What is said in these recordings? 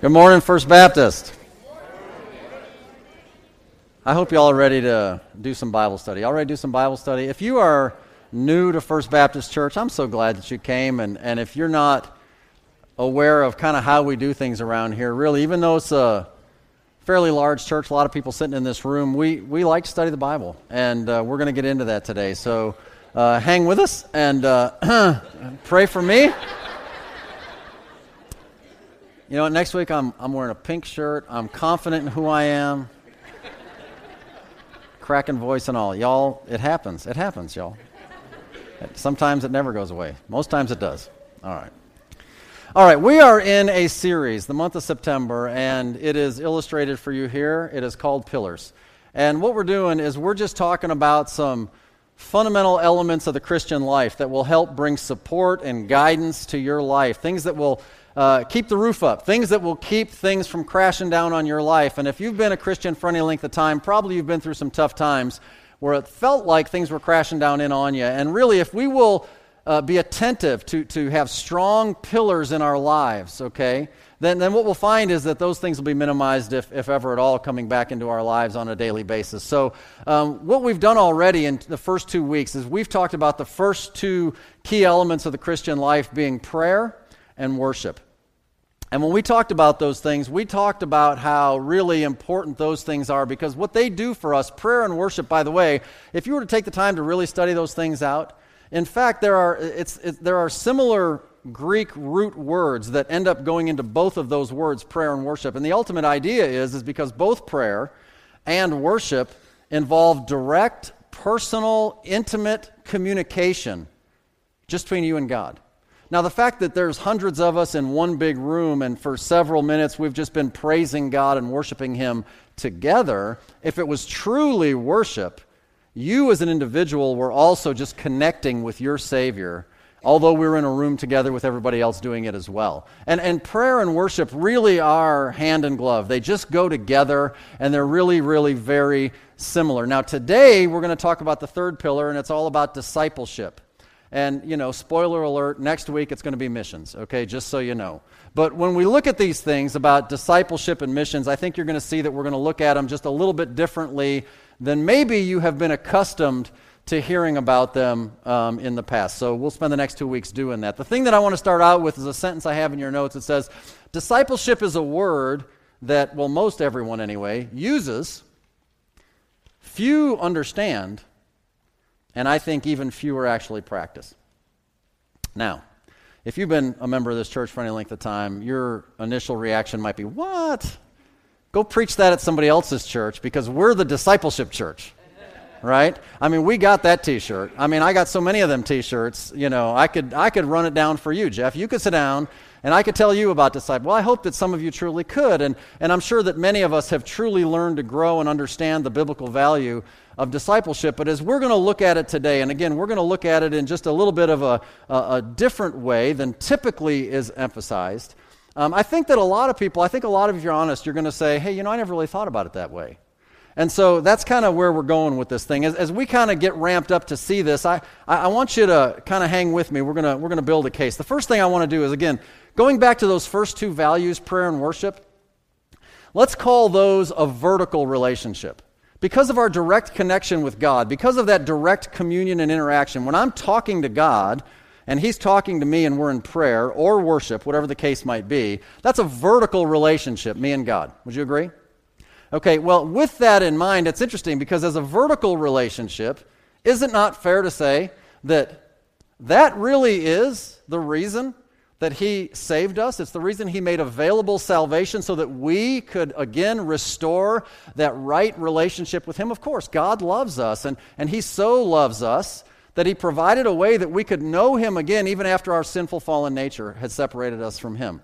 Good morning, First Baptist. I hope y'all are ready to do some Bible study. Y'all ready to do some Bible study? If you are new to First Baptist Church, I'm so glad that you came. And, and if you're not aware of kind of how we do things around here, really, even though it's a fairly large church, a lot of people sitting in this room, we, we like to study the Bible. And uh, we're going to get into that today. So uh, hang with us and uh, pray for me. You know, next week I'm, I'm wearing a pink shirt. I'm confident in who I am. Cracking voice and all. Y'all, it happens. It happens, y'all. Sometimes it never goes away. Most times it does. All right. All right, we are in a series, the month of September, and it is illustrated for you here. It is called Pillars. And what we're doing is we're just talking about some fundamental elements of the Christian life that will help bring support and guidance to your life, things that will uh, keep the roof up, things that will keep things from crashing down on your life. And if you've been a Christian for any length of time, probably you've been through some tough times where it felt like things were crashing down in on you. And really, if we will uh, be attentive to, to have strong pillars in our lives, okay, then, then what we'll find is that those things will be minimized, if, if ever at all, coming back into our lives on a daily basis. So, um, what we've done already in the first two weeks is we've talked about the first two key elements of the Christian life being prayer and worship. And when we talked about those things, we talked about how really important those things are because what they do for us, prayer and worship, by the way, if you were to take the time to really study those things out, in fact, there are, it's, it, there are similar Greek root words that end up going into both of those words, prayer and worship. And the ultimate idea is, is because both prayer and worship involve direct, personal, intimate communication just between you and God. Now, the fact that there's hundreds of us in one big room and for several minutes we've just been praising God and worshiping Him together, if it was truly worship, you as an individual were also just connecting with your Savior, although we were in a room together with everybody else doing it as well. And, and prayer and worship really are hand in glove. They just go together, and they're really, really very similar. Now, today we're going to talk about the third pillar, and it's all about discipleship. And, you know, spoiler alert, next week it's going to be missions, okay, just so you know. But when we look at these things about discipleship and missions, I think you're going to see that we're going to look at them just a little bit differently than maybe you have been accustomed to hearing about them um, in the past. So we'll spend the next two weeks doing that. The thing that I want to start out with is a sentence I have in your notes. It says, Discipleship is a word that, well, most everyone anyway, uses, few understand, and I think even fewer actually practice. Now, if you've been a member of this church for any length of time, your initial reaction might be, What? Go preach that at somebody else's church because we're the discipleship church. Right? I mean, we got that t shirt. I mean, I got so many of them t shirts. You know, I could, I could run it down for you, Jeff. You could sit down and I could tell you about disciple. Well, I hope that some of you truly could. And, and I'm sure that many of us have truly learned to grow and understand the biblical value of discipleship. But as we're going to look at it today, and again, we're going to look at it in just a little bit of a, a, a different way than typically is emphasized. Um, I think that a lot of people, I think a lot of, if you're honest, you're going to say, hey, you know, I never really thought about it that way. And so that's kind of where we're going with this thing. As, as we kind of get ramped up to see this, I, I want you to kind of hang with me. We're going we're going to build a case. The first thing I want to do is, again, going back to those first two values, prayer and worship, let's call those a vertical relationship. Because of our direct connection with God, because of that direct communion and interaction, when I'm talking to God and He's talking to me and we're in prayer or worship, whatever the case might be, that's a vertical relationship, me and God. Would you agree? Okay, well, with that in mind, it's interesting because as a vertical relationship, is it not fair to say that that really is the reason that He saved us. It's the reason He made available salvation so that we could again restore that right relationship with Him. Of course, God loves us, and, and He so loves us that He provided a way that we could know Him again even after our sinful fallen nature had separated us from Him.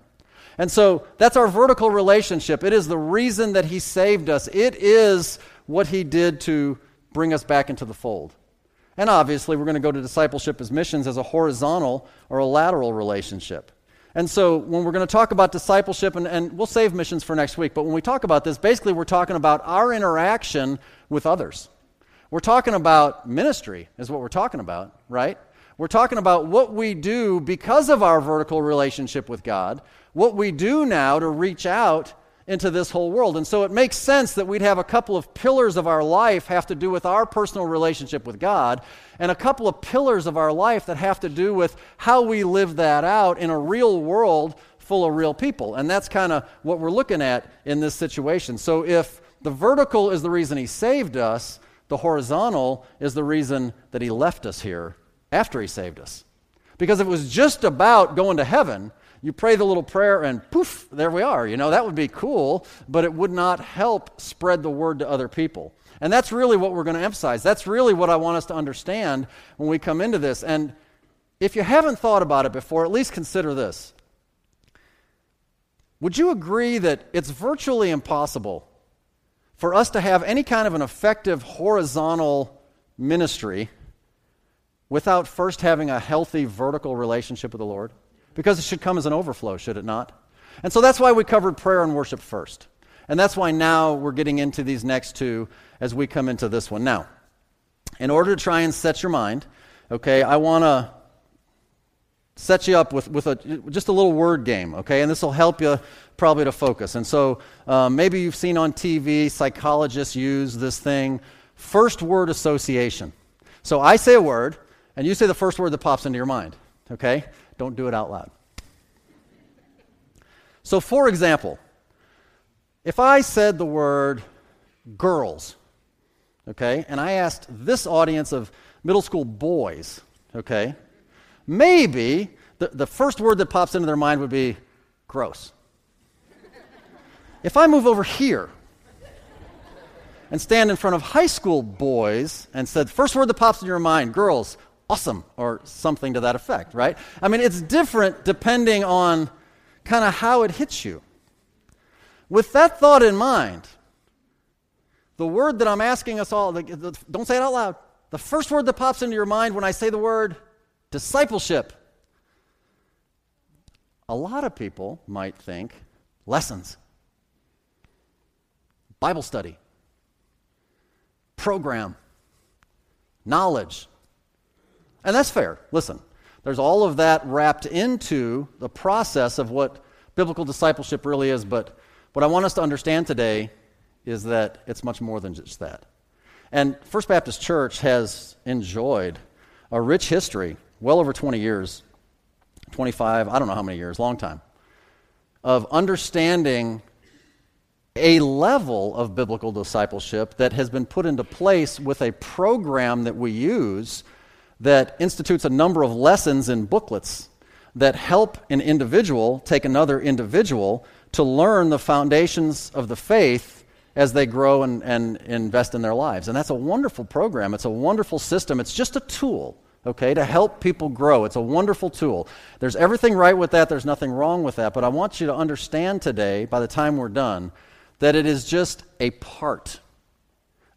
And so that's our vertical relationship. It is the reason that He saved us, it is what He did to bring us back into the fold. And obviously, we're going to go to discipleship as missions as a horizontal or a lateral relationship. And so, when we're going to talk about discipleship, and, and we'll save missions for next week, but when we talk about this, basically we're talking about our interaction with others. We're talking about ministry, is what we're talking about, right? We're talking about what we do because of our vertical relationship with God, what we do now to reach out into this whole world. And so it makes sense that we'd have a couple of pillars of our life have to do with our personal relationship with God, and a couple of pillars of our life that have to do with how we live that out in a real world full of real people. And that's kind of what we're looking at in this situation. So if the vertical is the reason he saved us, the horizontal is the reason that he left us here after he saved us. Because if it was just about going to heaven, you pray the little prayer and poof, there we are. You know, that would be cool, but it would not help spread the word to other people. And that's really what we're going to emphasize. That's really what I want us to understand when we come into this. And if you haven't thought about it before, at least consider this. Would you agree that it's virtually impossible for us to have any kind of an effective horizontal ministry without first having a healthy vertical relationship with the Lord? Because it should come as an overflow, should it not? And so that's why we covered prayer and worship first. And that's why now we're getting into these next two as we come into this one. Now, in order to try and set your mind, okay, I want to set you up with, with a, just a little word game, okay? And this will help you probably to focus. And so um, maybe you've seen on TV psychologists use this thing first word association. So I say a word, and you say the first word that pops into your mind, okay? Don't do it out loud. So, for example, if I said the word girls, okay, and I asked this audience of middle school boys, okay, maybe the, the first word that pops into their mind would be gross. if I move over here and stand in front of high school boys and said, first word that pops in your mind, girls, awesome, or something to that effect, right? I mean, it's different depending on kind of how it hits you. With that thought in mind, the word that I'm asking us all, don't say it out loud. The first word that pops into your mind when I say the word discipleship, a lot of people might think lessons, Bible study, program, knowledge, and that's fair. Listen, there's all of that wrapped into the process of what biblical discipleship really is. But what I want us to understand today is that it's much more than just that. And First Baptist Church has enjoyed a rich history, well over 20 years, 25, I don't know how many years, long time, of understanding a level of biblical discipleship that has been put into place with a program that we use that institutes a number of lessons in booklets that help an individual take another individual to learn the foundations of the faith as they grow and, and invest in their lives. And that's a wonderful program. It's a wonderful system. It's just a tool, okay, to help people grow. It's a wonderful tool. There's everything right with that, there's nothing wrong with that. But I want you to understand today, by the time we're done, that it is just a part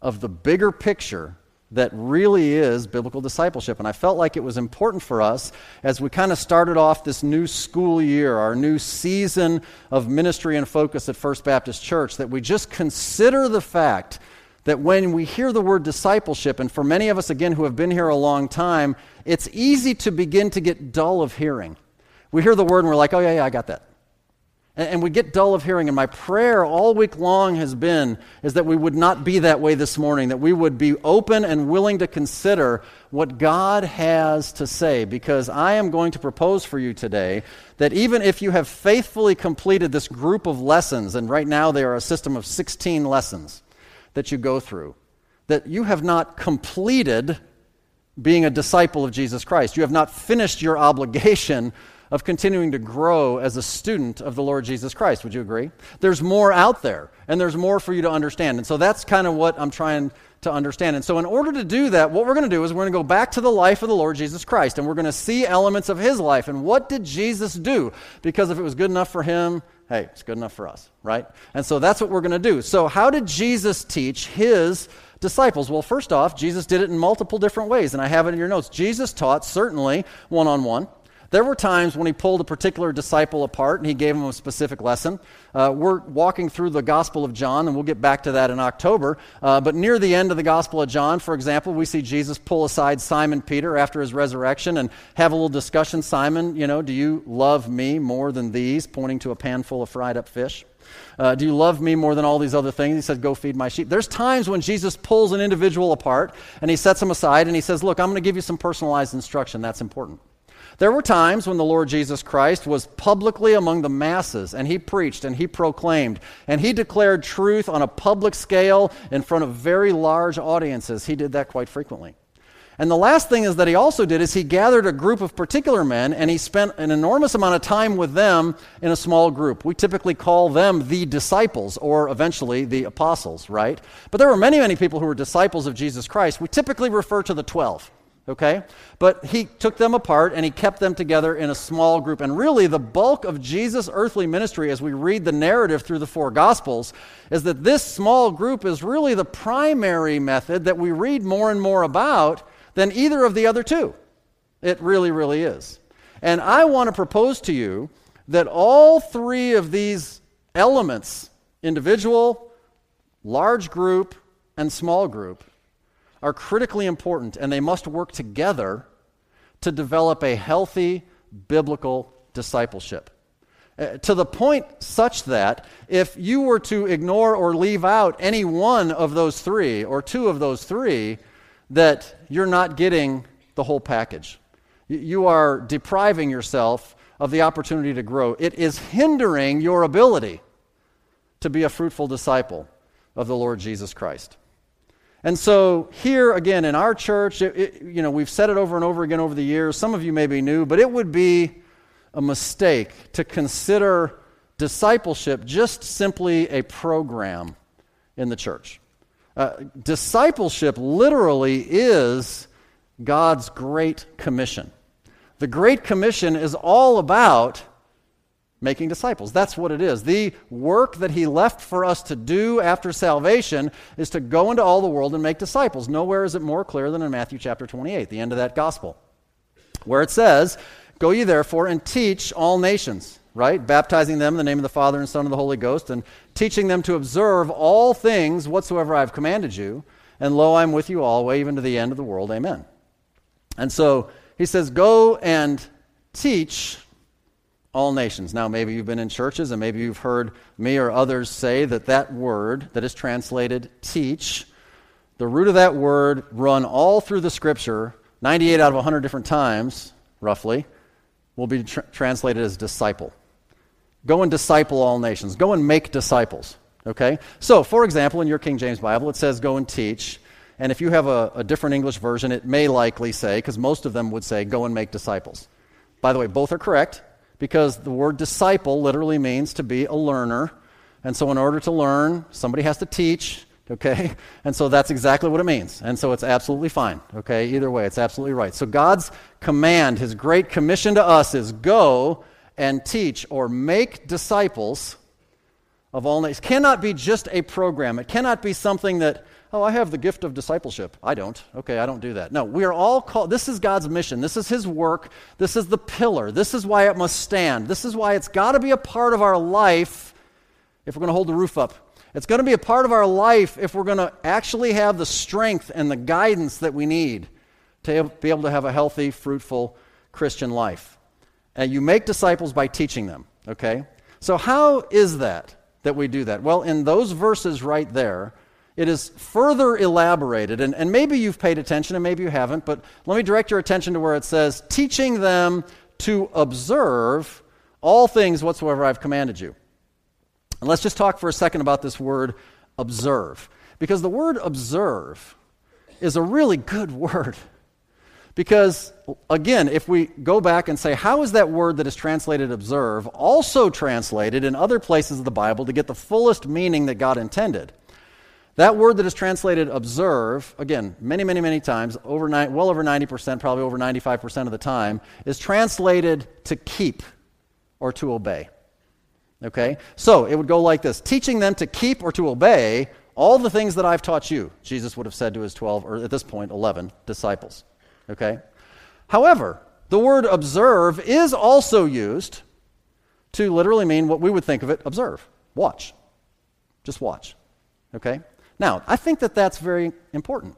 of the bigger picture that really is biblical discipleship. And I felt like it was important for us as we kind of started off this new school year, our new season of ministry and focus at First Baptist Church, that we just consider the fact that when we hear the word discipleship, and for many of us, again, who have been here a long time, it's easy to begin to get dull of hearing. We hear the word and we're like, oh, yeah, yeah, I got that and we get dull of hearing. And my prayer all week long has been is that we would not be that way this morning, that we would be open and willing to consider what God has to say. Because I am going to propose for you today that even if you have faithfully completed this group of lessons, and right now they are a system of 16 lessons that you go through, that you have not completed being a disciple of Jesus Christ. You have not finished your obligation of continuing to grow as a student of the Lord Jesus Christ. Would you agree? There's more out there, and there's more for you to understand. And so that's kind of what I'm trying to understand. And so, in order to do that, what we're going to do is we're going to go back to the life of the Lord Jesus Christ, and we're going to see elements of his life. And what did Jesus do? Because if it was good enough for him, hey, it's good enough for us, right? And so that's what we're going to do. So, how did Jesus teach his disciples? Well, first off, Jesus did it in multiple different ways, and I have it in your notes. Jesus taught certainly one on one. There were times when he pulled a particular disciple apart and he gave him a specific lesson. Uh, we're walking through the Gospel of John, and we'll get back to that in October. Uh, but near the end of the Gospel of John, for example, we see Jesus pull aside Simon Peter after his resurrection and have a little discussion. Simon, you know, do you love me more than these? Pointing to a pan full of fried up fish. Uh, do you love me more than all these other things? He said, Go feed my sheep. There's times when Jesus pulls an individual apart and he sets him aside and he says, Look, I'm going to give you some personalized instruction. That's important. There were times when the Lord Jesus Christ was publicly among the masses and he preached and he proclaimed and he declared truth on a public scale in front of very large audiences. He did that quite frequently. And the last thing is that he also did is he gathered a group of particular men and he spent an enormous amount of time with them in a small group. We typically call them the disciples or eventually the apostles, right? But there were many, many people who were disciples of Jesus Christ. We typically refer to the 12 okay? But he took them apart and he kept them together in a small group. And really, the bulk of Jesus' earthly ministry, as we read the narrative through the four Gospels, is that this small group is really the primary method that we read more and more about than either of the other two. It really, really is. And I want to propose to you that all three of these elements individual, large group, and small group are critically important and they must work together to develop a healthy biblical discipleship. Uh, to the point such that if you were to ignore or leave out any one of those three or two of those three, that you're not getting the whole package. You are depriving yourself of the opportunity to grow. It is hindering your ability to be a fruitful disciple of the Lord Jesus Christ. And so, here again in our church, it, it, you know, we've said it over and over again over the years. Some of you may be new, but it would be a mistake to consider discipleship just simply a program in the church. Uh, discipleship literally is God's Great Commission. The Great Commission is all about making disciples. That's what it is. The work that he left for us to do after salvation is to go into all the world and make disciples. Nowhere is it more clear than in Matthew chapter 28, the end of that gospel, where it says, Go ye therefore and teach all nations, right? Baptizing them in the name of the Father and Son and the Holy Ghost, and teaching them to observe all things whatsoever I have commanded you. And lo, I'm with you always, even to the end of the world. Amen. And so he says, Go and teach all nations. Now, maybe you've been in churches and maybe you've heard me or others say that that word that is translated teach, the root of that word run all through the scripture, 98 out of 100 different times, roughly, will be tr- translated as disciple. Go and disciple all nations. Go and make disciples. Okay? So, for example, in your King James Bible, it says go and teach. And if you have a, a different English version, it may likely say, because most of them would say, go and make disciples. By the way, both are correct because the word disciple literally means to be a learner. And so, in order to learn, somebody has to teach, okay? And so that's exactly what it means. And so it's absolutely fine, okay? Either way, it's absolutely right. So, God's command, His great commission to us is go and teach or make disciples of all nations. Cannot be just a program, it cannot be something that oh, I have the gift of discipleship. I don't. Okay, I don't do that. No, we are all called. This is God's mission. This is His work. This is the pillar. This is why it must stand. This is why it's got to be a part of our life if we're going to hold the roof up. It's going to be a part of our life if we're going to actually have the strength and the guidance that we need to be able to have a healthy, fruitful Christian life. And you make disciples by teaching them, okay? So, how is that that we do that? Well, in those verses right there, it is further elaborated. And, and maybe you've paid attention and maybe you haven't, but let me direct your attention to where it says, teaching them to observe all things whatsoever I've commanded you. And let's just talk for a second about this word observe. Because the word observe is a really good word. Because, again, if we go back and say, how is that word that is translated observe also translated in other places of the Bible to get the fullest meaning that God intended? That word that is translated observe, again, many, many, many times, over ni- well over 90%, probably over 95% of the time, is translated to keep or to obey. Okay? So it would go like this teaching them to keep or to obey all the things that I've taught you, Jesus would have said to his 12, or at this point, 11 disciples. Okay? However, the word observe is also used to literally mean what we would think of it observe, watch. Just watch. Okay? Now, I think that that's very important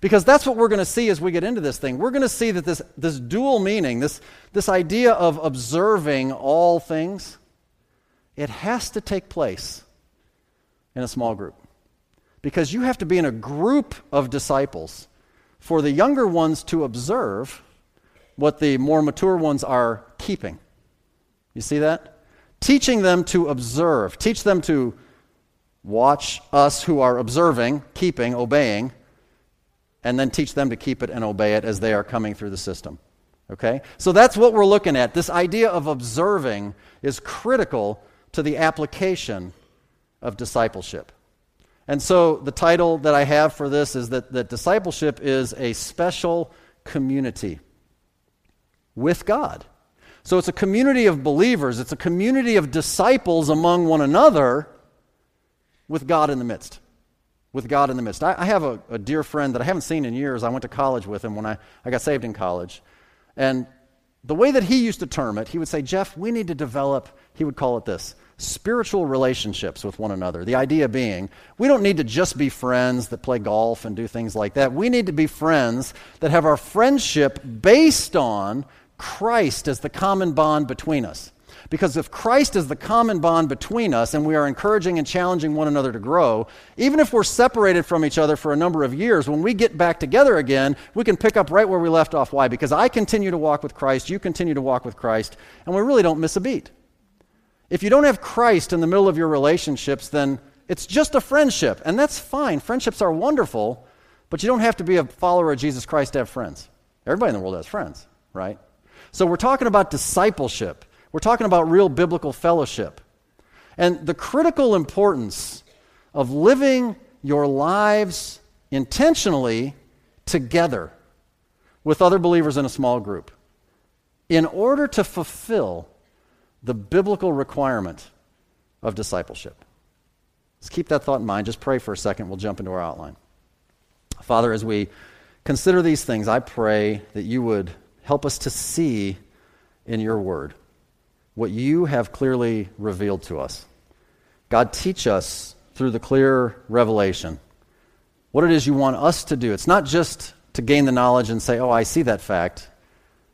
because that's what we're going to see as we get into this thing. We're going to see that this, this dual meaning, this, this idea of observing all things, it has to take place in a small group. Because you have to be in a group of disciples for the younger ones to observe what the more mature ones are keeping. You see that? Teaching them to observe, teach them to watch us who are observing, keeping, obeying, and then teach them to keep it and obey it as they are coming through the system. Okay? So that's what we're looking at. This idea of observing is critical to the application of discipleship. And so the title that I have for this is that, that discipleship is a special community with God. So it's a community of believers, it's a community of disciples among one another with God in the midst. With God in the midst. I, I have a, a, dear friend that I haven't seen in years. I went to college with him when I, I got saved in college. And the way that he used to term it, he would say, Jeff, we need to develop, he would call it this spiritual relationships with one another. The idea being, we don't need to just be friends that play golf and do things like that. We need to be friends that have our friendship based on Christ as the common bond between us. Because if Christ is the common bond between us and we are encouraging and challenging one another to grow, even if we're separated from each other for a number of years, when we get back together again, we can pick up right where we left off. Why? Because I continue to walk with Christ, you continue to walk with Christ, and we really don't miss a beat. If you don't have Christ in the middle of your relationships, then it's just a friendship, and that's fine. Friendships are wonderful, but you don't have to be a follower of Jesus Christ to have friends. Everybody in the world has friends, right? So we're talking about discipleship. We're talking about real biblical fellowship. And the critical importance of living your lives intentionally together with other believers in a small group in order to fulfill the biblical requirement of discipleship. Let's keep that thought in mind. Just pray for a second. We'll jump into our outline. Father, as we consider these things, I pray that you would help us to see in your word what you have clearly revealed to us. God, teach us through the clear revelation what it is you want us to do. It's not just to gain the knowledge and say, oh, I see that fact,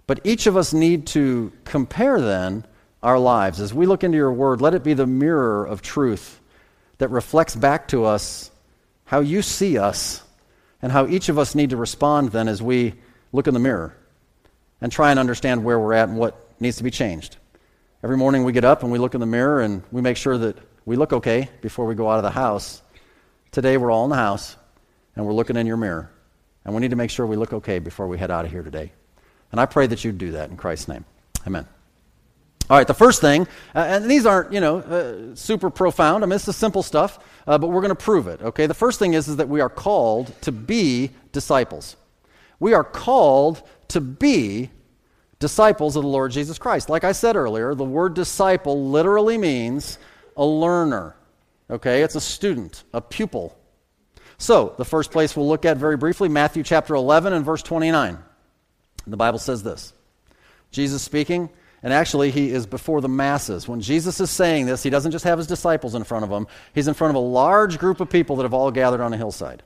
but each of us need to compare then our lives. As we look into your word, let it be the mirror of truth that reflects back to us how you see us and how each of us need to respond then as we look in the mirror and try and understand where we're at and what needs to be changed. Every morning we get up and we look in the mirror and we make sure that we look okay before we go out of the house. Today we're all in the house and we're looking in your mirror. And we need to make sure we look okay before we head out of here today. And I pray that you do that in Christ's name. Amen. All right, the first thing, uh, and these aren't, you know, uh, super profound. I mean, it's the simple stuff, uh, but we're going to prove it, okay? The first thing is, is that we are called to be disciples. We are called to be disciples of the Lord Jesus Christ. Like I said earlier, the word disciple literally means a learner, okay? It's a student, a pupil. So, the first place we'll look at very briefly, Matthew chapter 11 and verse 29. The Bible says this Jesus speaking, and actually, he is before the masses. When Jesus is saying this, he doesn't just have his disciples in front of him, he's in front of a large group of people that have all gathered on a hillside.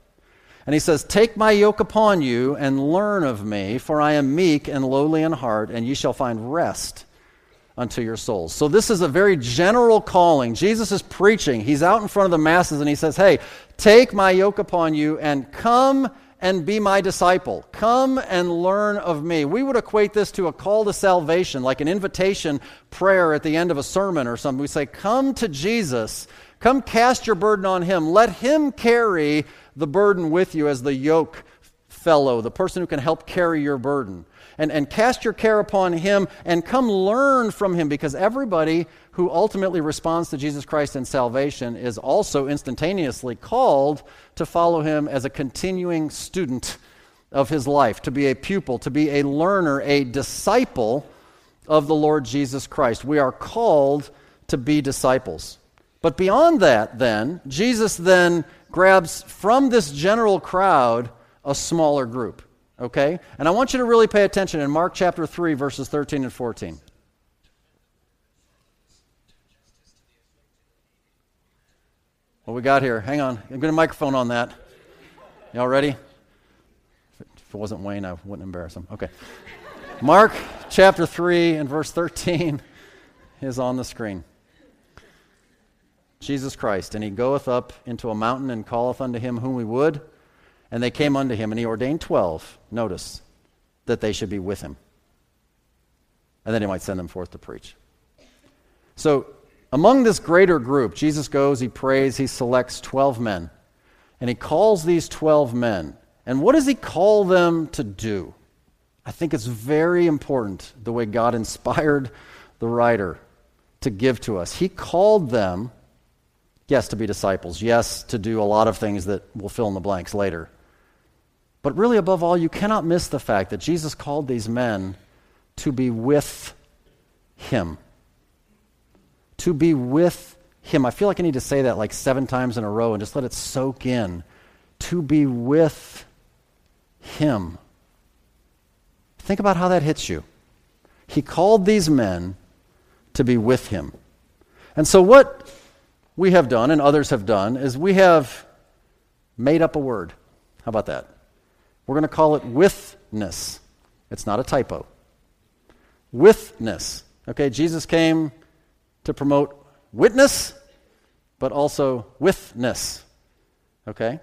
And he says, Take my yoke upon you and learn of me, for I am meek and lowly in heart, and ye shall find rest unto your souls. So, this is a very general calling. Jesus is preaching. He's out in front of the masses, and he says, Hey, take my yoke upon you and come and be my disciple. Come and learn of me. We would equate this to a call to salvation, like an invitation prayer at the end of a sermon or something. We say, Come to Jesus. Come cast your burden on him. Let him carry the burden with you as the yoke fellow, the person who can help carry your burden. And, and cast your care upon him and come learn from him because everybody who ultimately responds to Jesus Christ in salvation is also instantaneously called to follow him as a continuing student of his life, to be a pupil, to be a learner, a disciple of the Lord Jesus Christ. We are called to be disciples. But beyond that, then, Jesus then grabs from this general crowd a smaller group. Okay? And I want you to really pay attention in Mark chapter 3, verses 13 and 14. What we got here? Hang on. I'm going to microphone on that. Y'all ready? If it wasn't Wayne, I wouldn't embarrass him. Okay. Mark chapter 3 and verse 13 is on the screen. Jesus Christ, and he goeth up into a mountain and calleth unto him whom he would, and they came unto him, and he ordained twelve, notice, that they should be with him. And then he might send them forth to preach. So, among this greater group, Jesus goes, he prays, he selects 12 men, and he calls these 12 men. And what does he call them to do? I think it's very important the way God inspired the writer to give to us. He called them, yes, to be disciples, yes, to do a lot of things that we'll fill in the blanks later. But really, above all, you cannot miss the fact that Jesus called these men to be with him. To be with him. I feel like I need to say that like seven times in a row and just let it soak in. To be with him. Think about how that hits you. He called these men to be with him. And so, what we have done and others have done is we have made up a word. How about that? We're going to call it withness. It's not a typo. Withness. Okay, Jesus came to promote witness, but also withness. Okay?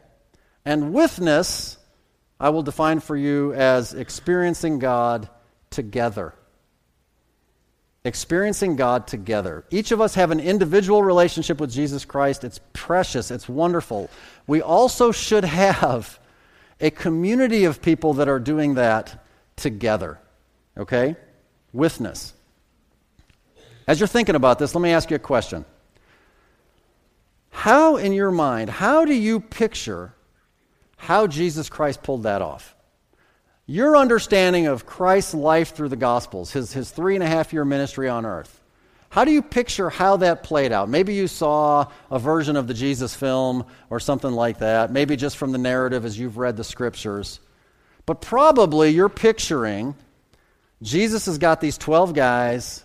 And withness, I will define for you as experiencing God together. Experiencing God together. Each of us have an individual relationship with Jesus Christ. It's precious, it's wonderful. We also should have a community of people that are doing that together. Okay? Withness. As you're thinking about this, let me ask you a question. How, in your mind, how do you picture how Jesus Christ pulled that off? Your understanding of Christ's life through the Gospels, his, his three and a half year ministry on earth, how do you picture how that played out? Maybe you saw a version of the Jesus film or something like that, maybe just from the narrative as you've read the scriptures. But probably you're picturing Jesus has got these 12 guys,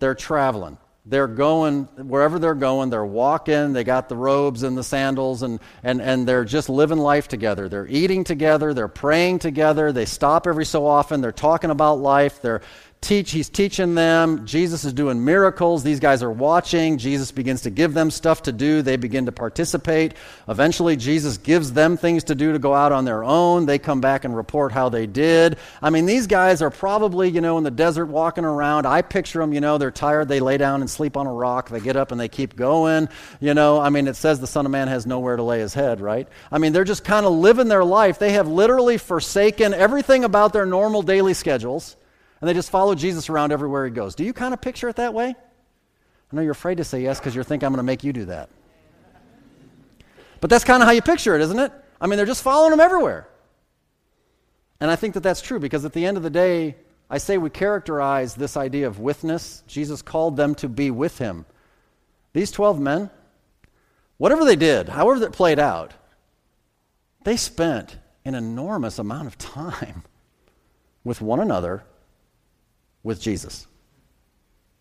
they're traveling. They're going wherever they're going, they're walking, they got the robes and the sandals, and, and, and they're just living life together. They're eating together, they're praying together, they stop every so often, they're talking about life, they're teach he's teaching them. Jesus is doing miracles. These guys are watching. Jesus begins to give them stuff to do. They begin to participate. Eventually jesus gives them things to do to go out on their own. They come back and report how they did. I mean these guys are probably you know in the desert walking around. I picture them you know they're tired. They lay down and sleep on a rock. They get up and they keep going. You know i mean it says the son of man has nowhere to lay his head right? I mean they're just kind of living their life. They have literally forsaken everything about their normal daily schedules and they just follow Jesus around everywhere he goes. Do you kind of picture it that way? I know you're afraid to say yes because you think I'm going to make you do that. But that's kind of how you picture it, isn't it? I mean, they're just following him everywhere. And I think that that's true because at the end of the day, I say we characterize this idea of withness. Jesus called them to be with him. These 12 men, whatever they did, however that played out, they spent an enormous amount of time with one another with Jesus.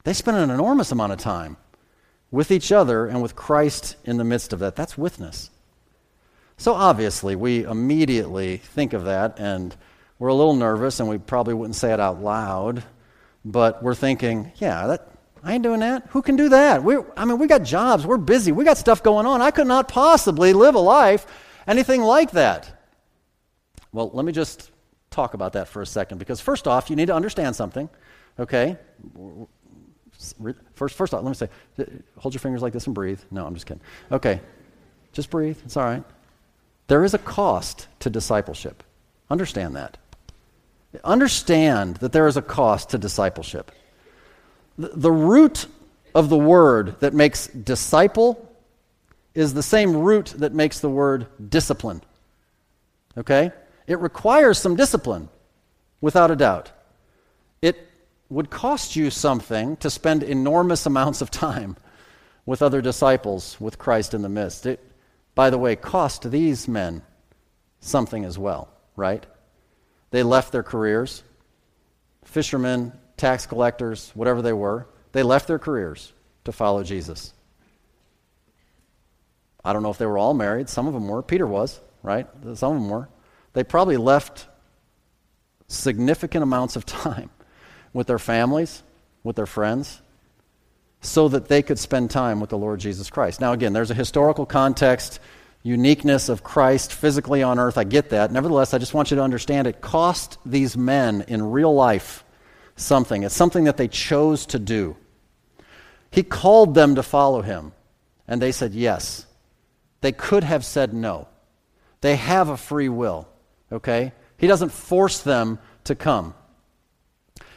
They spent an enormous amount of time with each other and with Christ in the midst of that. That's withness. So obviously, we immediately think of that and we're a little nervous and we probably wouldn't say it out loud, but we're thinking, yeah, that, I ain't doing that. Who can do that? we I mean, we got jobs, we're busy, we got stuff going on. I could not possibly live a life anything like that. Well, let me just talk about that for a second because, first off, you need to understand something. Okay? First, first off, let me say, hold your fingers like this and breathe. No, I'm just kidding. Okay. Just breathe. It's all right. There is a cost to discipleship. Understand that. Understand that there is a cost to discipleship. The, the root of the word that makes disciple is the same root that makes the word discipline. Okay? It requires some discipline, without a doubt. Would cost you something to spend enormous amounts of time with other disciples with Christ in the midst. It, by the way, cost these men something as well, right? They left their careers. Fishermen, tax collectors, whatever they were, they left their careers to follow Jesus. I don't know if they were all married. Some of them were. Peter was, right? Some of them were. They probably left significant amounts of time with their families, with their friends, so that they could spend time with the Lord Jesus Christ. Now, again, there's a historical context, uniqueness of Christ physically on earth. I get that. Nevertheless, I just want you to understand it cost these men in real life something. It's something that they chose to do. He called them to follow him, and they said yes. They could have said no. They have a free will, okay? He doesn't force them to come.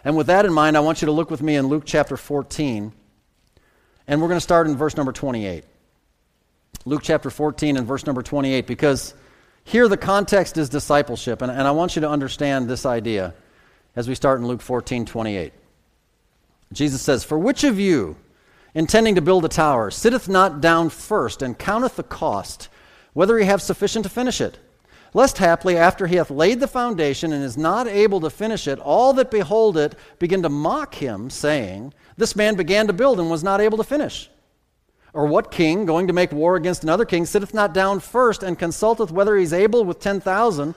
And with that in mind, I want you to look with me in Luke chapter 14, and we're going to start in verse number 28. Luke chapter 14 and verse number 28, because here the context is discipleship, and, and I want you to understand this idea as we start in Luke 14 28. Jesus says, For which of you, intending to build a tower, sitteth not down first and counteth the cost, whether he have sufficient to finish it? Lest haply, after he hath laid the foundation and is not able to finish it, all that behold it begin to mock him, saying, This man began to build and was not able to finish. Or what king, going to make war against another king, sitteth not down first and consulteth whether he is able with ten thousand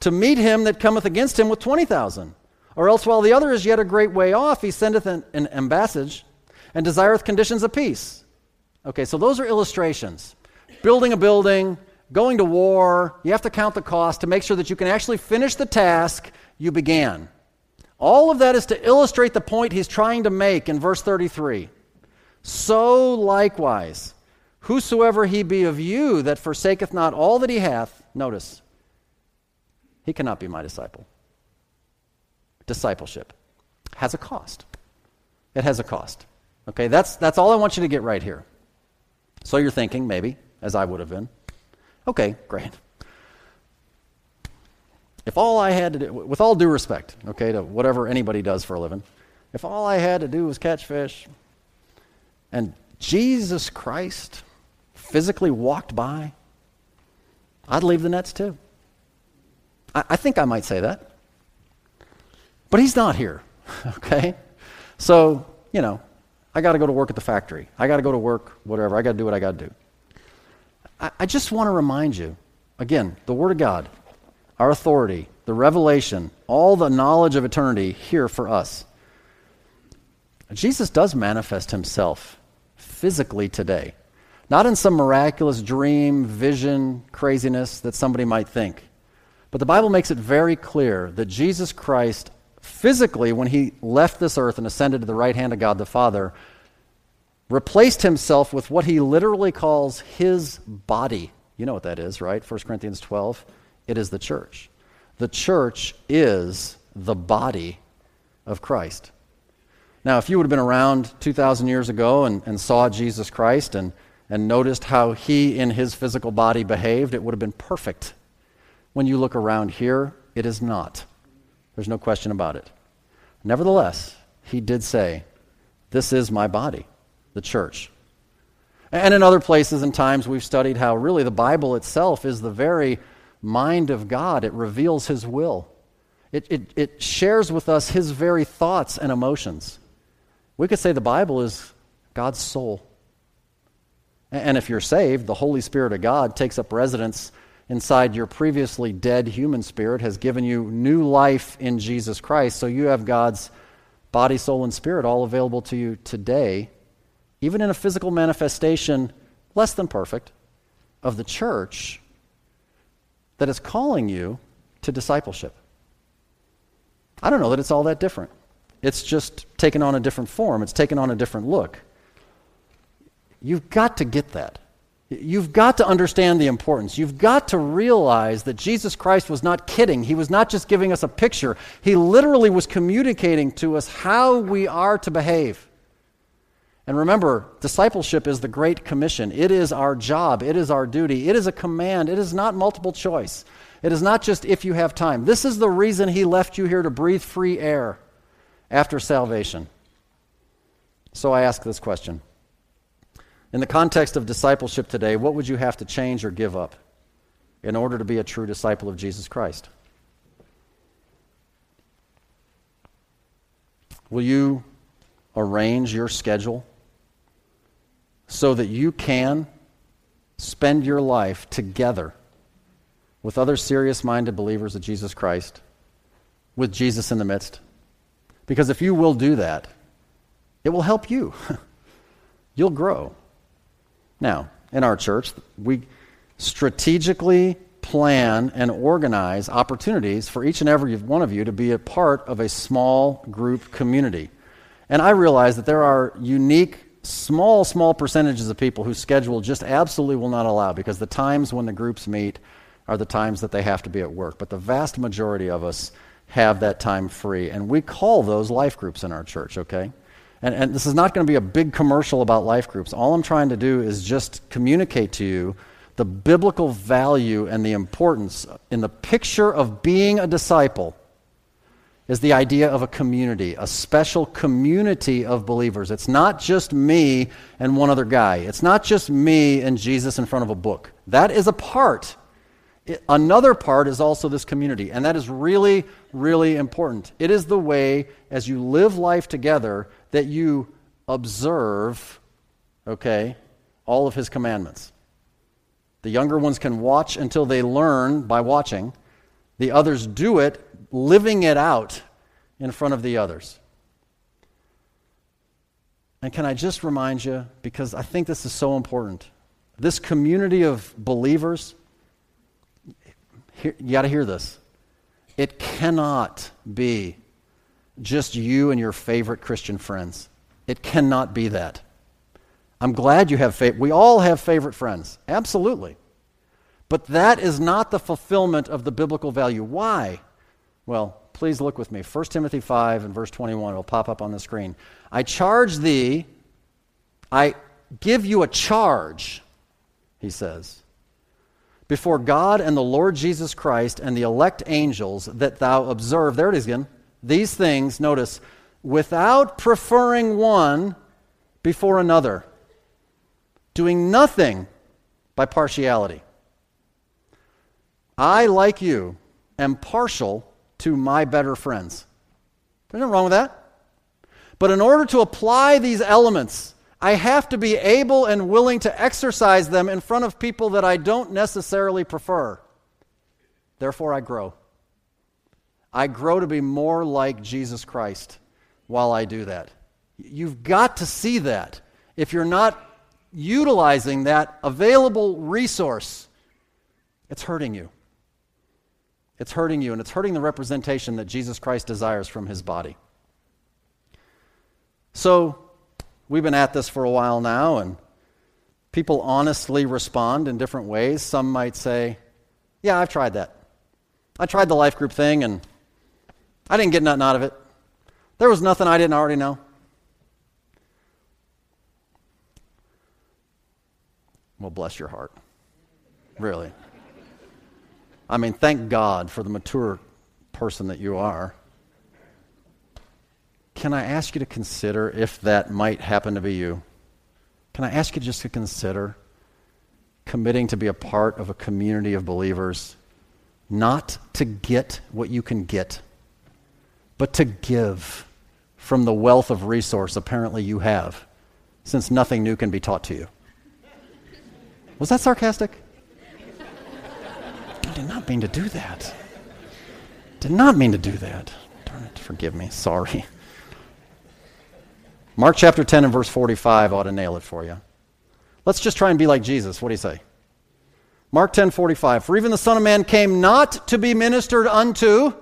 to meet him that cometh against him with twenty thousand? Or else, while the other is yet a great way off, he sendeth an, an ambassage and desireth conditions of peace. Okay, so those are illustrations. Building a building, going to war, you have to count the cost to make sure that you can actually finish the task you began. All of that is to illustrate the point he's trying to make in verse 33. So likewise, whosoever he be of you that forsaketh not all that he hath, notice, he cannot be my disciple discipleship has a cost. It has a cost. Okay, that's, that's all I want you to get right here. So you're thinking, maybe, as I would have been, okay, great. If all I had to do, with all due respect, okay, to whatever anybody does for a living, if all I had to do was catch fish and Jesus Christ physically walked by, I'd leave the nets too. I, I think I might say that. But he's not here, okay? So, you know, I got to go to work at the factory. I got to go to work, whatever. I got to do what I got to do. I, I just want to remind you again, the Word of God, our authority, the revelation, all the knowledge of eternity here for us. Jesus does manifest himself physically today. Not in some miraculous dream, vision, craziness that somebody might think. But the Bible makes it very clear that Jesus Christ physically, when he left this earth and ascended to the right hand of God the Father, replaced himself with what he literally calls his body. You know what that is, right? 1 Corinthians 12. It is the church. The church is the body of Christ. Now, if you would have been around 2,000 years ago and, and saw Jesus Christ and, and noticed how he in his physical body behaved, it would have been perfect. When you look around here, it is not. There's no question about it. Nevertheless, he did say, This is my body, the church. And in other places and times, we've studied how really the Bible itself is the very mind of God. It reveals his will, it, it, it shares with us his very thoughts and emotions. We could say the Bible is God's soul. And if you're saved, the Holy Spirit of God takes up residence inside your previously dead human spirit has given you new life in Jesus Christ. So you have God's body, soul, and spirit all available to you today, even in a physical manifestation less than perfect of the church that is calling you to discipleship. I don't know that it's all that different. It's just taken on a different form, it's taken on a different look. You've got to get that. You've got to understand the importance. You've got to realize that Jesus Christ was not kidding. He was not just giving us a picture, He literally was communicating to us how we are to behave. And remember, discipleship is the Great Commission. It is our job, it is our duty, it is a command, it is not multiple choice. It is not just if you have time. This is the reason He left you here to breathe free air after salvation. So I ask this question in the context of discipleship today, what would you have to change or give up in order to be a true disciple of Jesus Christ? will you arrange your schedule so that you can spend your life together with other serious minded believers of Jesus Christ, with Jesus in the midst? Because if you will do that, it will help you. You'll grow. Now, in our church, we strategically plan and organize opportunities for each and every one of you to be a part of a small group community. And I realize that there are unique, small, small percentages of people whose schedule just absolutely will not allow because the times when the groups meet are the times that they have to be at work. But the vast majority of us have that time free. And we call those life groups in our church, okay? And, and this is not going to be a big commercial about life groups. All I'm trying to do is just communicate to you the biblical value and the importance in the picture of being a disciple is the idea of a community, a special community of believers. It's not just me and one other guy. It's not just me and Jesus in front of a book. That is a part. It, another part is also this community, and that is really, really important. It is the way, as you live life together, that you observe, okay, all of his commandments. The younger ones can watch until they learn by watching. The others do it, living it out in front of the others. And can I just remind you, because I think this is so important, this community of believers, you got to hear this. It cannot be just you and your favorite Christian friends. It cannot be that. I'm glad you have favorite. We all have favorite friends. Absolutely. But that is not the fulfillment of the biblical value. Why? Well, please look with me. 1 Timothy 5 and verse 21 will pop up on the screen. I charge thee, I give you a charge, he says, before God and the Lord Jesus Christ and the elect angels that thou observe. There it is again these things, notice, without preferring one before another, doing nothing by partiality. I, like you, am partial to my better friends. There's nothing wrong with that. But in order to apply these elements, I have to be able and willing to exercise them in front of people that I don't necessarily prefer. Therefore, I grow. I grow to be more like Jesus Christ while I do that. You've got to see that. If you're not utilizing that available resource, it's hurting you. It's hurting you, and it's hurting the representation that Jesus Christ desires from his body. So, we've been at this for a while now, and people honestly respond in different ways. Some might say, Yeah, I've tried that. I tried the life group thing, and I didn't get nothing out of it. There was nothing I didn't already know. Well, bless your heart. Really. I mean, thank God for the mature person that you are. Can I ask you to consider if that might happen to be you? Can I ask you just to consider committing to be a part of a community of believers, not to get what you can get? but to give from the wealth of resource apparently you have, since nothing new can be taught to you. Was that sarcastic? Did not mean to do that. Did not mean to do that. Darn it, forgive me. Sorry. Mark chapter 10 and verse 45 ought to nail it for you. Let's just try and be like Jesus. What do you say? Mark 10 45. For even the Son of Man came not to be ministered unto,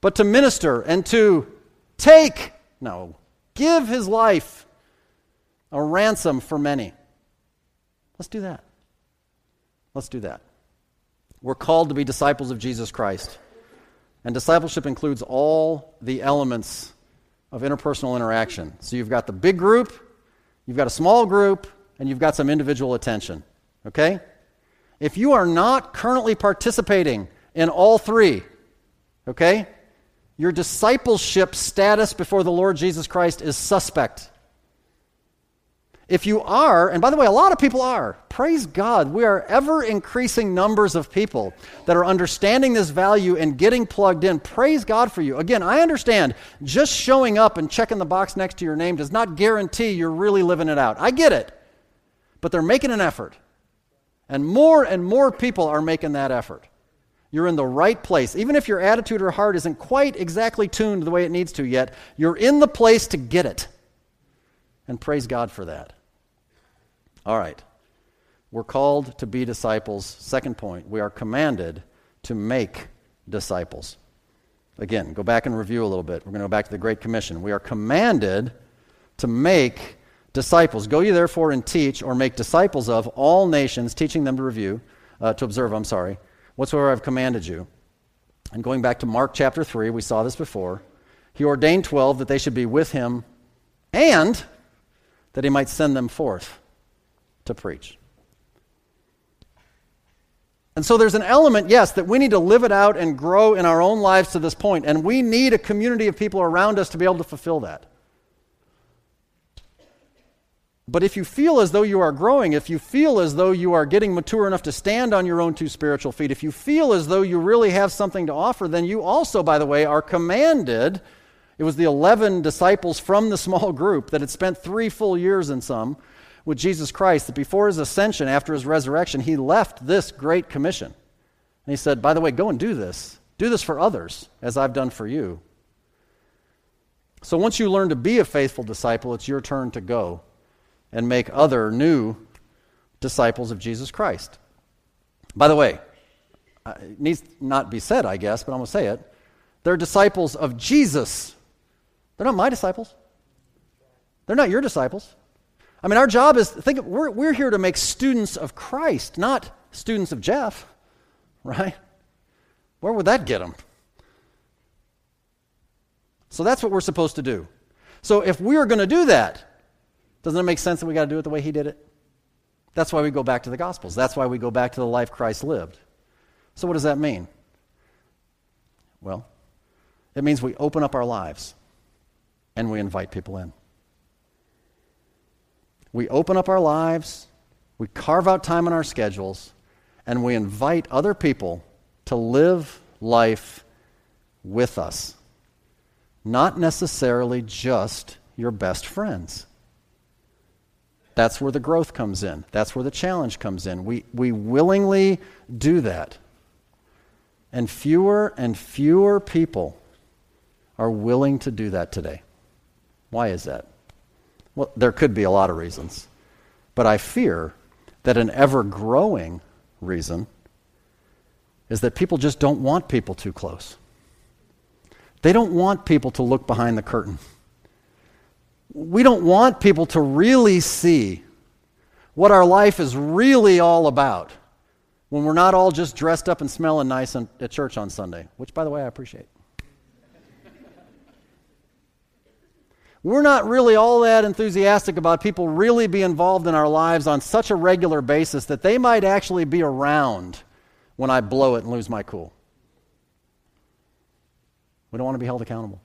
but to minister and to take, no, give his life a ransom for many. Let's do that. Let's do that. We're called to be disciples of Jesus Christ. And discipleship includes all the elements of interpersonal interaction. So you've got the big group, you've got a small group, and you've got some individual attention. Okay? If you are not currently participating in all three, okay, your discipleship status before the Lord Jesus Christ is suspect. If you are, and by the way, a lot of people are, praise God, we are ever increasing numbers of people that are understanding this value and getting plugged in. Praise God for you. Again, I understand just showing up and checking the box next to your name does not guarantee you're really living it out. I get it. But they're making an effort. And more and more people are making that effort. You're in the right place. Even if your attitude or heart isn't quite exactly tuned the way it needs to yet, you're in the place to get it. And praise God for that. All right. We're called to be disciples. Second point, we are commanded to make disciples. Again, go back and review a little bit. We're going to go back to the Great Commission. We are commanded to make disciples. Go ye therefore and teach, or make disciples of all nations, teaching them to review, uh, to observe, I'm sorry, whatsoever I've commanded you. And going back to Mark chapter 3, we saw this before. He ordained 12 that they should be with him and that he might send them forth to preach. And so there's an element, yes, that we need to live it out and grow in our own lives to this point, and we need a community of people around us to be able to fulfill that. But if you feel as though you are growing, if you feel as though you are getting mature enough to stand on your own two spiritual feet, if you feel as though you really have something to offer, then you also, by the way, are commanded. It was the 11 disciples from the small group that had spent three full years in some with Jesus Christ that before his ascension, after his resurrection, he left this great commission. And he said, By the way, go and do this. Do this for others, as I've done for you. So once you learn to be a faithful disciple, it's your turn to go and make other new disciples of Jesus Christ. By the way, uh, it needs not be said, I guess, but I'm going to say it. They're disciples of Jesus. They're not my disciples. They're not your disciples. I mean, our job is think of, we're, we're here to make students of Christ, not students of Jeff, right? Where would that get them? So that's what we're supposed to do. So if we are going to do that, doesn't it make sense that we got to do it the way he did it? That's why we go back to the Gospels. That's why we go back to the life Christ lived. So, what does that mean? Well, it means we open up our lives and we invite people in. We open up our lives, we carve out time in our schedules, and we invite other people to live life with us. Not necessarily just your best friends. That's where the growth comes in. That's where the challenge comes in. We, we willingly do that. And fewer and fewer people are willing to do that today. Why is that? Well, there could be a lot of reasons. But I fear that an ever growing reason is that people just don't want people too close. They don't want people to look behind the curtain. We don't want people to really see what our life is really all about when we're not all just dressed up and smelling nice at church on Sunday, which, by the way, I appreciate. We're not really all that enthusiastic about people really be involved in our lives on such a regular basis that they might actually be around when I blow it and lose my cool. We don't want to be held accountable.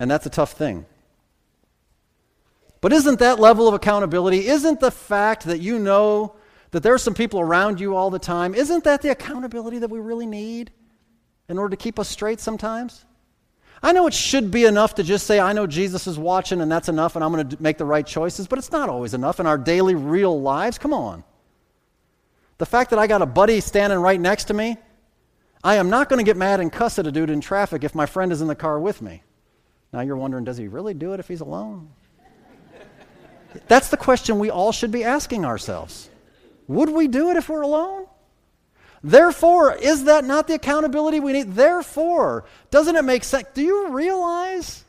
And that's a tough thing. But isn't that level of accountability, isn't the fact that you know that there are some people around you all the time, isn't that the accountability that we really need in order to keep us straight sometimes? I know it should be enough to just say, I know Jesus is watching and that's enough and I'm going to make the right choices, but it's not always enough in our daily, real lives. Come on. The fact that I got a buddy standing right next to me, I am not going to get mad and cuss at a dude in traffic if my friend is in the car with me. Now you're wondering, does he really do it if he's alone? That's the question we all should be asking ourselves. Would we do it if we're alone? Therefore, is that not the accountability we need? Therefore, doesn't it make sense? Do you realize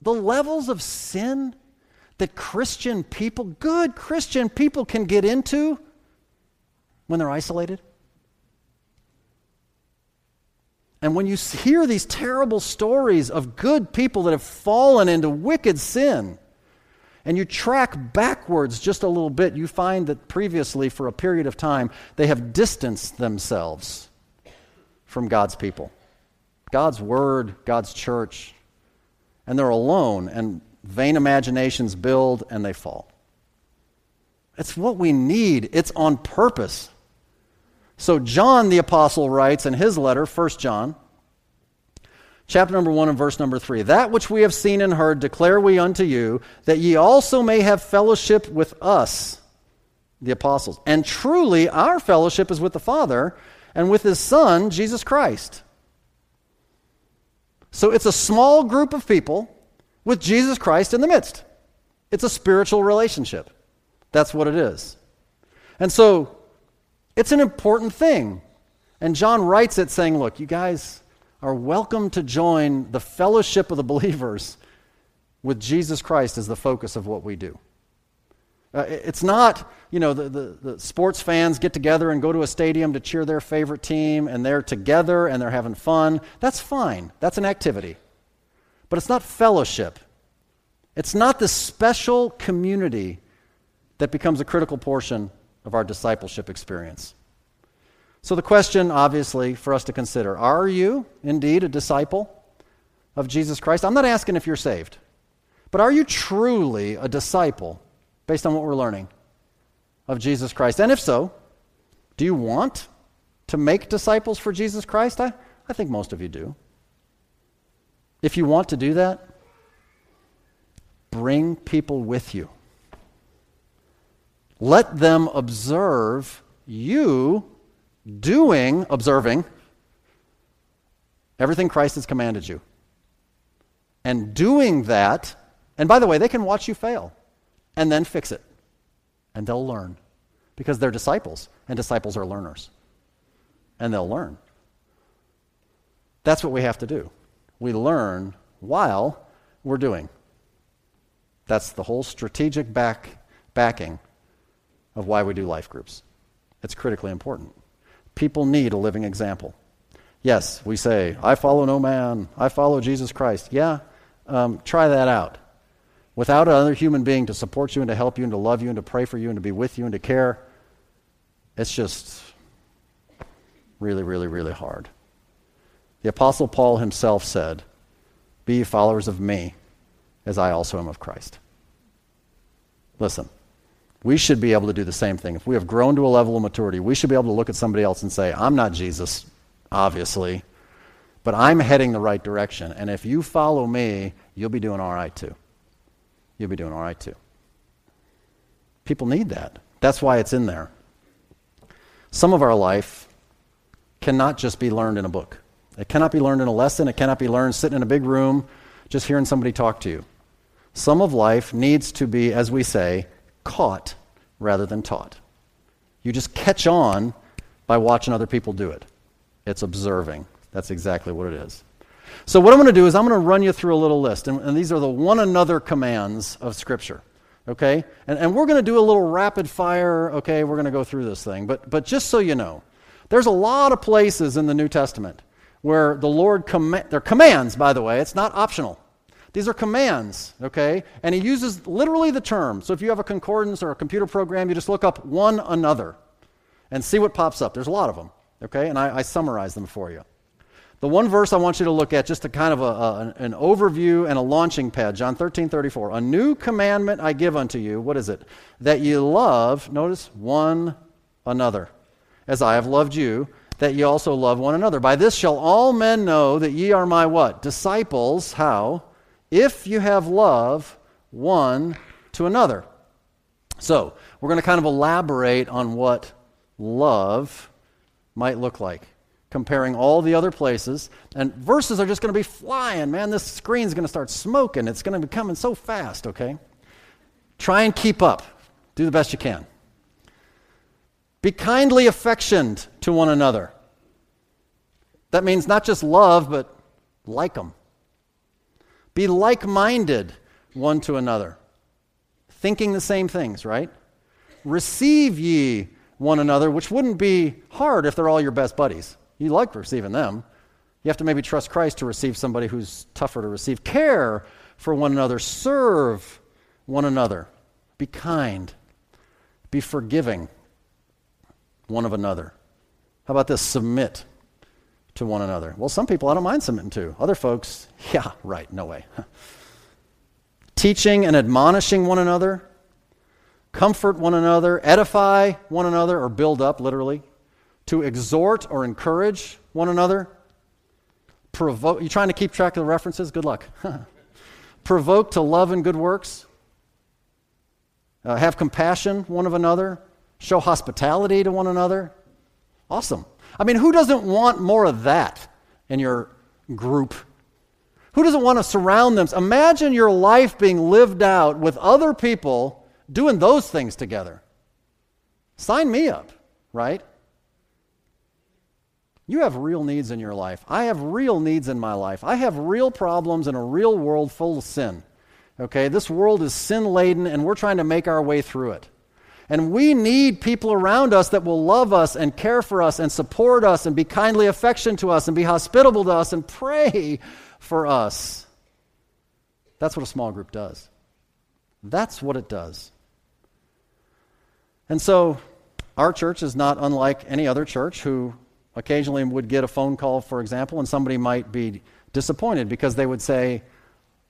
the levels of sin that Christian people, good Christian people, can get into when they're isolated? And when you hear these terrible stories of good people that have fallen into wicked sin, and you track backwards just a little bit, you find that previously, for a period of time, they have distanced themselves from God's people, God's Word, God's church, and they're alone. And vain imaginations build and they fall. It's what we need, it's on purpose. So, John the Apostle writes in his letter, 1 John, chapter number 1 and verse number 3 That which we have seen and heard declare we unto you, that ye also may have fellowship with us, the apostles. And truly, our fellowship is with the Father and with his Son, Jesus Christ. So, it's a small group of people with Jesus Christ in the midst. It's a spiritual relationship. That's what it is. And so it's an important thing. And John writes it saying, look, you guys are welcome to join the fellowship of the believers with Jesus Christ as the focus of what we do. Uh, it's not, you know, the, the, the, sports fans get together and go to a stadium to cheer their favorite team and they're together and they're having fun. That's fine. That's an activity. But it's not fellowship. It's not the special community that becomes a critical portion of our discipleship experience. So, the question, obviously, for us to consider are you indeed a disciple of Jesus Christ? I'm not asking if you're saved, but are you truly a disciple based on what we're learning of Jesus Christ? And if so, do you want to make disciples for Jesus Christ? I, I think most of you do. If you want to do that, bring people with you. Let them observe you doing, observing everything Christ has commanded you. And doing that, and by the way, they can watch you fail and then fix it. And they'll learn because they're disciples, and disciples are learners. And they'll learn. That's what we have to do. We learn while we're doing. That's the whole strategic back, backing of why we do life groups. It's critically important. People need a living example. Yes, we say, I follow no man, I follow Jesus Christ. Yeah, um, try that out. Without another human being to support you and to help you and to love you and to pray for you and to be with you and to care, it's just really, really, really hard. The Apostle Paul himself said, Be followers of me as I also am of Christ. Listen, we should be able to do the same thing. If we have grown to a level of maturity, we should be able to look at somebody else and say, I'm not Jesus, obviously, but I'm heading the right direction. And if you follow me, you'll be doing all right too. You'll be doing all right too. People need that. That's why it's in there. Some of our life cannot just be learned in a book. It cannot be learned in a lesson. It cannot be learned sitting in a big room just hearing somebody talk to you. Some of life needs to be, as we say, caught rather than taught. You just catch on by watching other people do it. It's observing. That's exactly what it is. So, what I'm going to do is I'm going to run you through a little list, and, and these are the one another commands of Scripture. Okay? And, and we're going to do a little rapid fire, okay? We're going to go through this thing. But, but just so you know, there's a lot of places in the New Testament where the Lord, com- they're commands, by the way, it's not optional. These are commands, okay? And he uses literally the term. So if you have a concordance or a computer program, you just look up one another and see what pops up. There's a lot of them, okay? And I, I summarize them for you. The one verse I want you to look at, just a kind of a, a, an overview and a launching pad, John 13, 34. A new commandment I give unto you, what is it? That ye love, notice, one another, as I have loved you, that ye also love one another. By this shall all men know that ye are my what? Disciples. How? If you have love one to another. So, we're going to kind of elaborate on what love might look like, comparing all the other places. And verses are just going to be flying, man. This screen's going to start smoking. It's going to be coming so fast, okay? Try and keep up. Do the best you can. Be kindly affectioned to one another. That means not just love, but like them. Be like minded one to another, thinking the same things, right? Receive ye one another, which wouldn't be hard if they're all your best buddies. You like receiving them. You have to maybe trust Christ to receive somebody who's tougher to receive. Care for one another, serve one another, be kind, be forgiving one of another. How about this? Submit to one another. Well, some people I don't mind submitting to. Other folks, yeah, right, no way. teaching and admonishing one another, comfort one another, edify one another, or build up, literally, to exhort or encourage one another, provoke. You trying to keep track of the references? Good luck. provoke to love and good works, uh, have compassion one of another, show hospitality to one another. Awesome. I mean, who doesn't want more of that in your group? Who doesn't want to surround them? Imagine your life being lived out with other people doing those things together. Sign me up, right? You have real needs in your life. I have real needs in my life. I have real problems in a real world full of sin. Okay, this world is sin laden and we're trying to make our way through it. And we need people around us that will love us and care for us and support us and be kindly affectionate to us and be hospitable to us and pray for us. That's what a small group does. That's what it does. And so, our church is not unlike any other church who occasionally would get a phone call, for example, and somebody might be disappointed because they would say,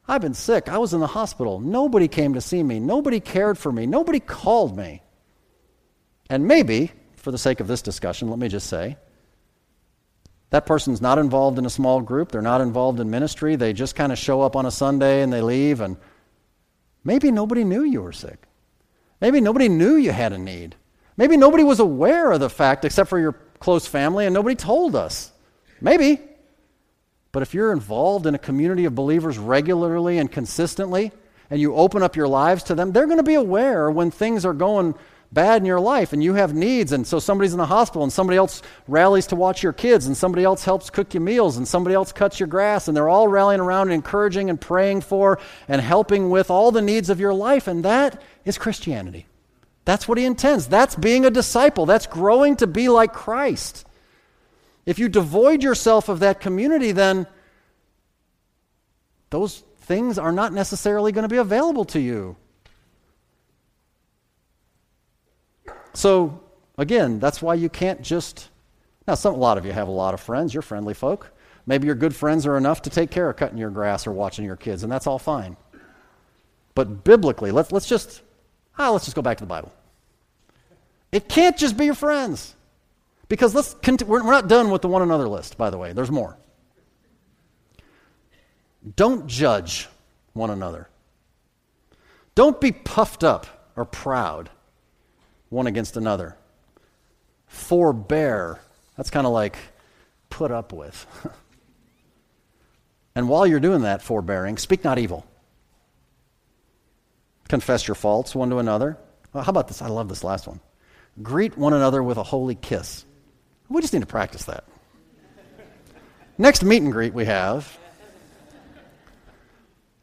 I've been sick. I was in the hospital. Nobody came to see me. Nobody cared for me. Nobody called me. And maybe, for the sake of this discussion, let me just say that person's not involved in a small group. They're not involved in ministry. They just kind of show up on a Sunday and they leave. And maybe nobody knew you were sick. Maybe nobody knew you had a need. Maybe nobody was aware of the fact except for your close family and nobody told us. Maybe. But if you're involved in a community of believers regularly and consistently, and you open up your lives to them, they're going to be aware when things are going bad in your life and you have needs. And so somebody's in the hospital and somebody else rallies to watch your kids and somebody else helps cook your meals and somebody else cuts your grass. And they're all rallying around and encouraging and praying for and helping with all the needs of your life. And that is Christianity. That's what he intends. That's being a disciple. That's growing to be like Christ. If you devoid yourself of that community, then those things are not necessarily going to be available to you. So, again, that's why you can't just. Now, some, a lot of you have a lot of friends. You're friendly folk. Maybe your good friends are enough to take care of cutting your grass or watching your kids, and that's all fine. But biblically, let's, let's just ah, let's just go back to the Bible. It can't just be your friends. Because let's we're not done with the one another list, by the way. There's more. Don't judge one another. Don't be puffed up or proud one against another. Forbear. That's kind of like put up with. and while you're doing that forbearing, speak not evil. Confess your faults one to another. Well, how about this? I love this last one. Greet one another with a holy kiss. We just need to practice that. Next meet and greet we have.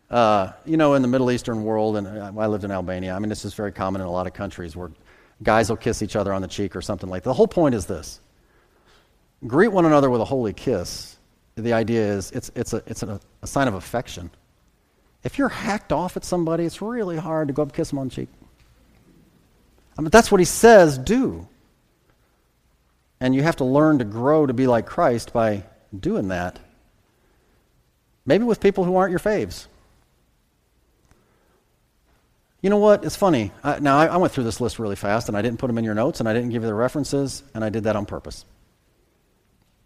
Uh, you know, in the Middle Eastern world, and I lived in Albania, I mean, this is very common in a lot of countries where guys will kiss each other on the cheek or something like that. The whole point is this greet one another with a holy kiss. The idea is it's, it's, a, it's a, a sign of affection. If you're hacked off at somebody, it's really hard to go up and kiss them on the cheek. I mean, that's what he says do. And you have to learn to grow to be like Christ by doing that. Maybe with people who aren't your faves. You know what? It's funny. Now, I, I, went through this list really fast, and I didn't put them in your notes, and I didn't give you the references, and I did that on purpose.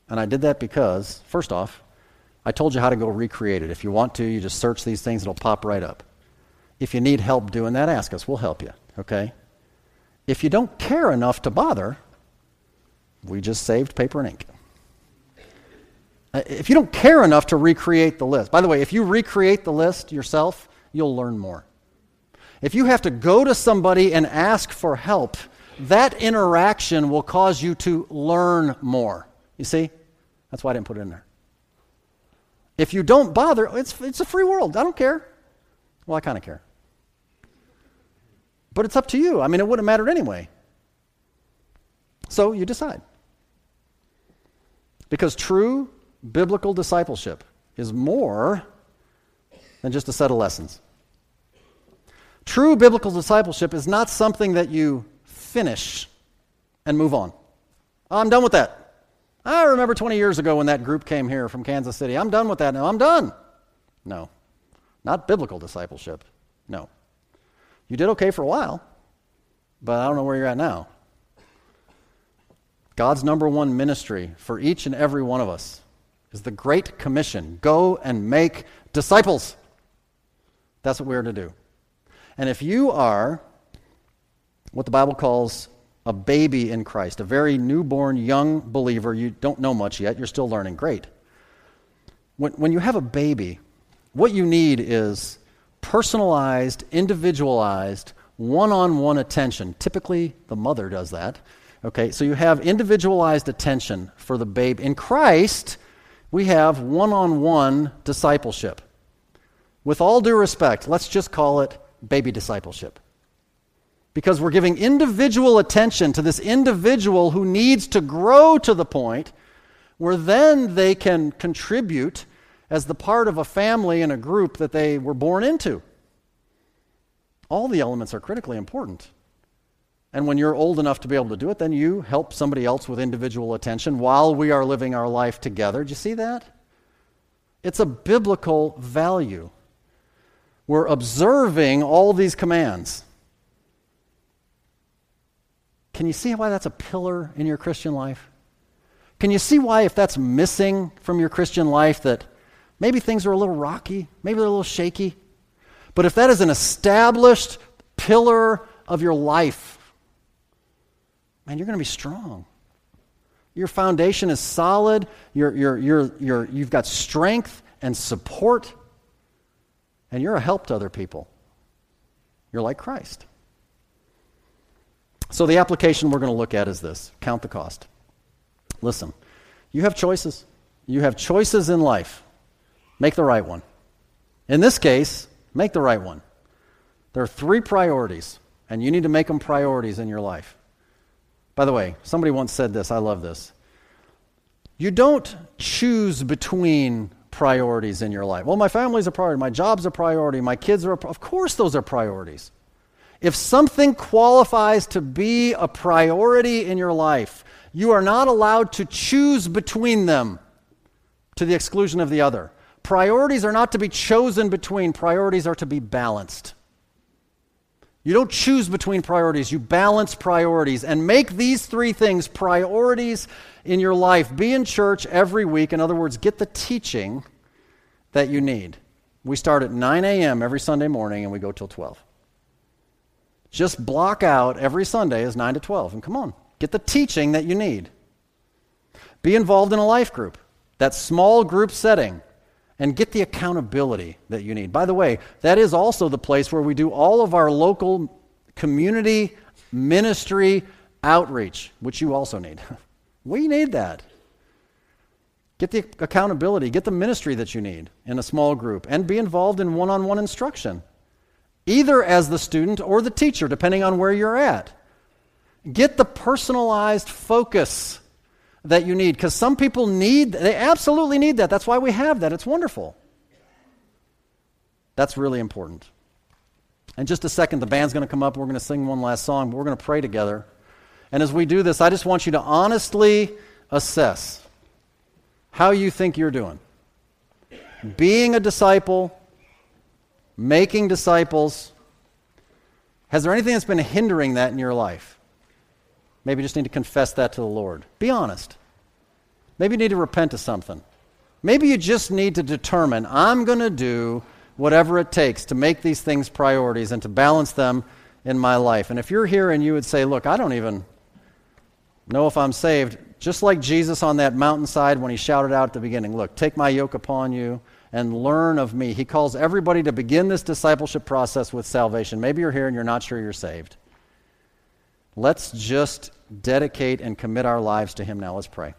And I did that because, first off, I told you how to go recreate it. If you want to, you just search these things, it'll pop right up. If you need help doing that, ask us. We'll help you, okay? If you don't care enough to bother, we just saved paper and ink. Uh, if you don't care enough to recreate the list, by the way, if you recreate the list yourself, you'll learn more. If you have to go to somebody and ask for help, that interaction will cause you to learn more. You see? That's why I didn't put it in there. If you don't bother, it's, it's a free world. I don't care. Well, I kind of care. But it's up to you. I mean, it wouldn't have mattered anyway. So you decide. Because true biblical discipleship is more than just a set of lessons. True biblical discipleship is not something that you finish and move on. I'm done with that. I remember 20 years ago when that group came here from Kansas City. I'm done with that now. I'm done. No, not biblical discipleship. No. You did okay for a while, but I don't know where you're at now. God's number one ministry for each and every one of us is the Great Commission go and make disciples. That's what we're to do. And if you are what the Bible calls a baby in Christ, a very newborn young believer, you don't know much yet, you're still learning, great. When, when you have a baby, what you need is personalized, individualized, one on one attention. Typically, the mother does that. Okay, so you have individualized attention for the babe. In Christ, we have one on one discipleship. With all due respect, let's just call it baby discipleship. Because we're giving individual attention to this individual who needs to grow to the point where then they can contribute as the part of a family and a group that they were born into. All the elements are critically important. And when you're old enough to be able to do it, then you help somebody else with individual attention while we are living our life together. Do you see that? It's a biblical value. We're observing all these commands. Can you see why that's a pillar in your Christian life? Can you see why, if that's missing from your Christian life, that maybe things are a little rocky, maybe they're a little shaky? But if that is an established pillar of your life, man, you're going to be strong. Your foundation is solid, you're, you're, you're, you're, you've got strength and support, and you're a help to other people. You're like Christ. So, the application we're going to look at is this count the cost. Listen, you have choices. You have choices in life. Make the right one. In this case, make the right one. There are three priorities, and you need to make them priorities in your life. By the way, somebody once said this. I love this. You don't choose between priorities in your life. Well, my family's a priority, my job's a priority, my kids are a Of course, those are priorities. If something qualifies to be a priority in your life, you are not allowed to choose between them to the exclusion of the other. Priorities are not to be chosen between, priorities are to be balanced. You don't choose between priorities, you balance priorities and make these three things priorities in your life. Be in church every week. In other words, get the teaching that you need. We start at 9 a.m. every Sunday morning and we go till 12. Just block out every Sunday as 9 to 12 and come on, get the teaching that you need. Be involved in a life group, that small group setting, and get the accountability that you need. By the way, that is also the place where we do all of our local community ministry outreach, which you also need. we need that. Get the accountability, get the ministry that you need in a small group, and be involved in one on one instruction either as the student or the teacher, depending on where you're at. Get the personalized focus that you need because some people need, they absolutely need that. That's why we have that. It's wonderful. That's really important. In just a second, the band's going to come up. We're going to sing one last song, but we're going to pray together. And as we do this, I just want you to honestly assess how you think you're doing. Being a disciple, making disciples. Has there anything that's been hindering that in your life? Maybe you just need to confess that to the Lord. Be honest. Maybe you need to repent of something. Maybe you just need to determine I'm going to do whatever it takes to make these things priorities and to balance them in my life. And if you're here and you would say, Look, I don't even know if I'm saved, just like Jesus on that mountainside when he shouted out at the beginning, Look, take my yoke upon you and learn of me. He calls everybody to begin this discipleship process with salvation. Maybe you're here and you're not sure you're saved. Let's just dedicate and commit our lives to Him now. Let's pray.